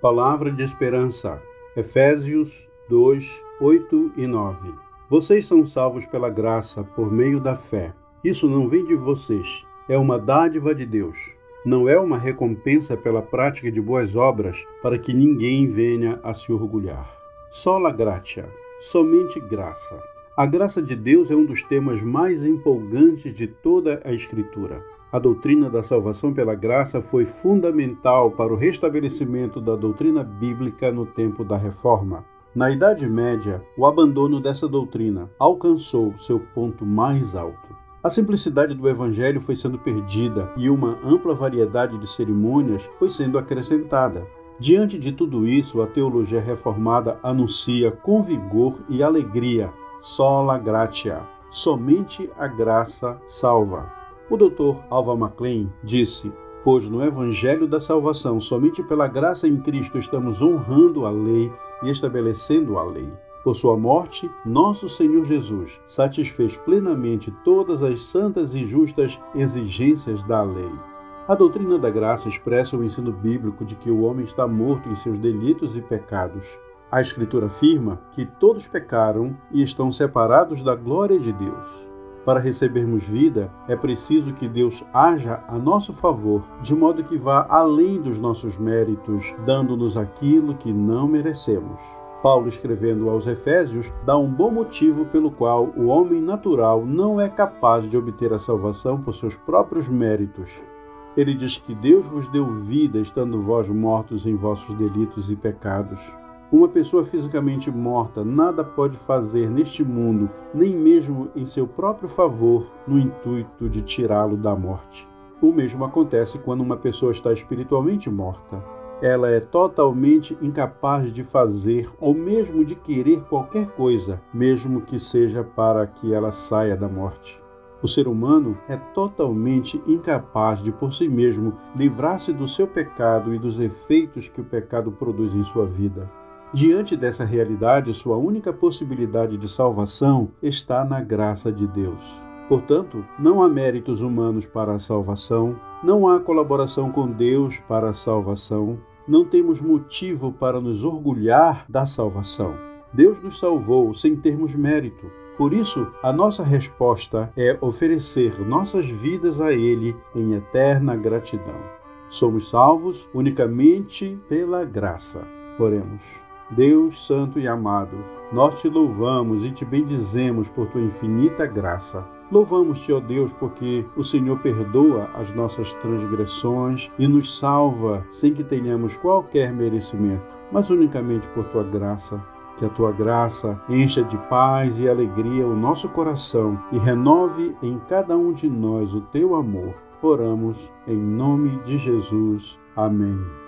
Palavra de esperança. Efésios 2, 8 e 9. Vocês são salvos pela graça por meio da fé. Isso não vem de vocês, é uma dádiva de Deus. Não é uma recompensa pela prática de boas obras para que ninguém venha a se orgulhar. Sola gratia, somente graça. A graça de Deus é um dos temas mais empolgantes de toda a Escritura. A doutrina da salvação pela graça foi fundamental para o restabelecimento da doutrina bíblica no tempo da Reforma. Na Idade Média, o abandono dessa doutrina alcançou seu ponto mais alto. A simplicidade do Evangelho foi sendo perdida e uma ampla variedade de cerimônias foi sendo acrescentada. Diante de tudo isso, a teologia reformada anuncia com vigor e alegria: sola gratia, somente a graça salva. O Dr. Alva MacLean disse: Pois no Evangelho da Salvação, somente pela graça em Cristo estamos honrando a lei e estabelecendo a lei. Por sua morte, nosso Senhor Jesus satisfez plenamente todas as santas e justas exigências da lei. A doutrina da graça expressa o ensino bíblico de que o homem está morto em seus delitos e pecados. A Escritura afirma que todos pecaram e estão separados da glória de Deus. Para recebermos vida, é preciso que Deus haja a nosso favor, de modo que vá além dos nossos méritos, dando-nos aquilo que não merecemos. Paulo, escrevendo aos Efésios, dá um bom motivo pelo qual o homem natural não é capaz de obter a salvação por seus próprios méritos. Ele diz que Deus vos deu vida, estando vós mortos em vossos delitos e pecados. Uma pessoa fisicamente morta nada pode fazer neste mundo, nem mesmo em seu próprio favor, no intuito de tirá-lo da morte. O mesmo acontece quando uma pessoa está espiritualmente morta. Ela é totalmente incapaz de fazer ou mesmo de querer qualquer coisa, mesmo que seja para que ela saia da morte. O ser humano é totalmente incapaz de por si mesmo livrar-se do seu pecado e dos efeitos que o pecado produz em sua vida. Diante dessa realidade, sua única possibilidade de salvação está na graça de Deus. Portanto, não há méritos humanos para a salvação, não há colaboração com Deus para a salvação, não temos motivo para nos orgulhar da salvação. Deus nos salvou sem termos mérito. Por isso, a nossa resposta é oferecer nossas vidas a Ele em eterna gratidão. Somos salvos unicamente pela graça. Oremos. Deus Santo e amado, nós te louvamos e te bendizemos por tua infinita graça. Louvamos-te, ó Deus, porque o Senhor perdoa as nossas transgressões e nos salva sem que tenhamos qualquer merecimento, mas unicamente por tua graça. Que a tua graça encha de paz e alegria o nosso coração e renove em cada um de nós o teu amor. Oramos em nome de Jesus. Amém.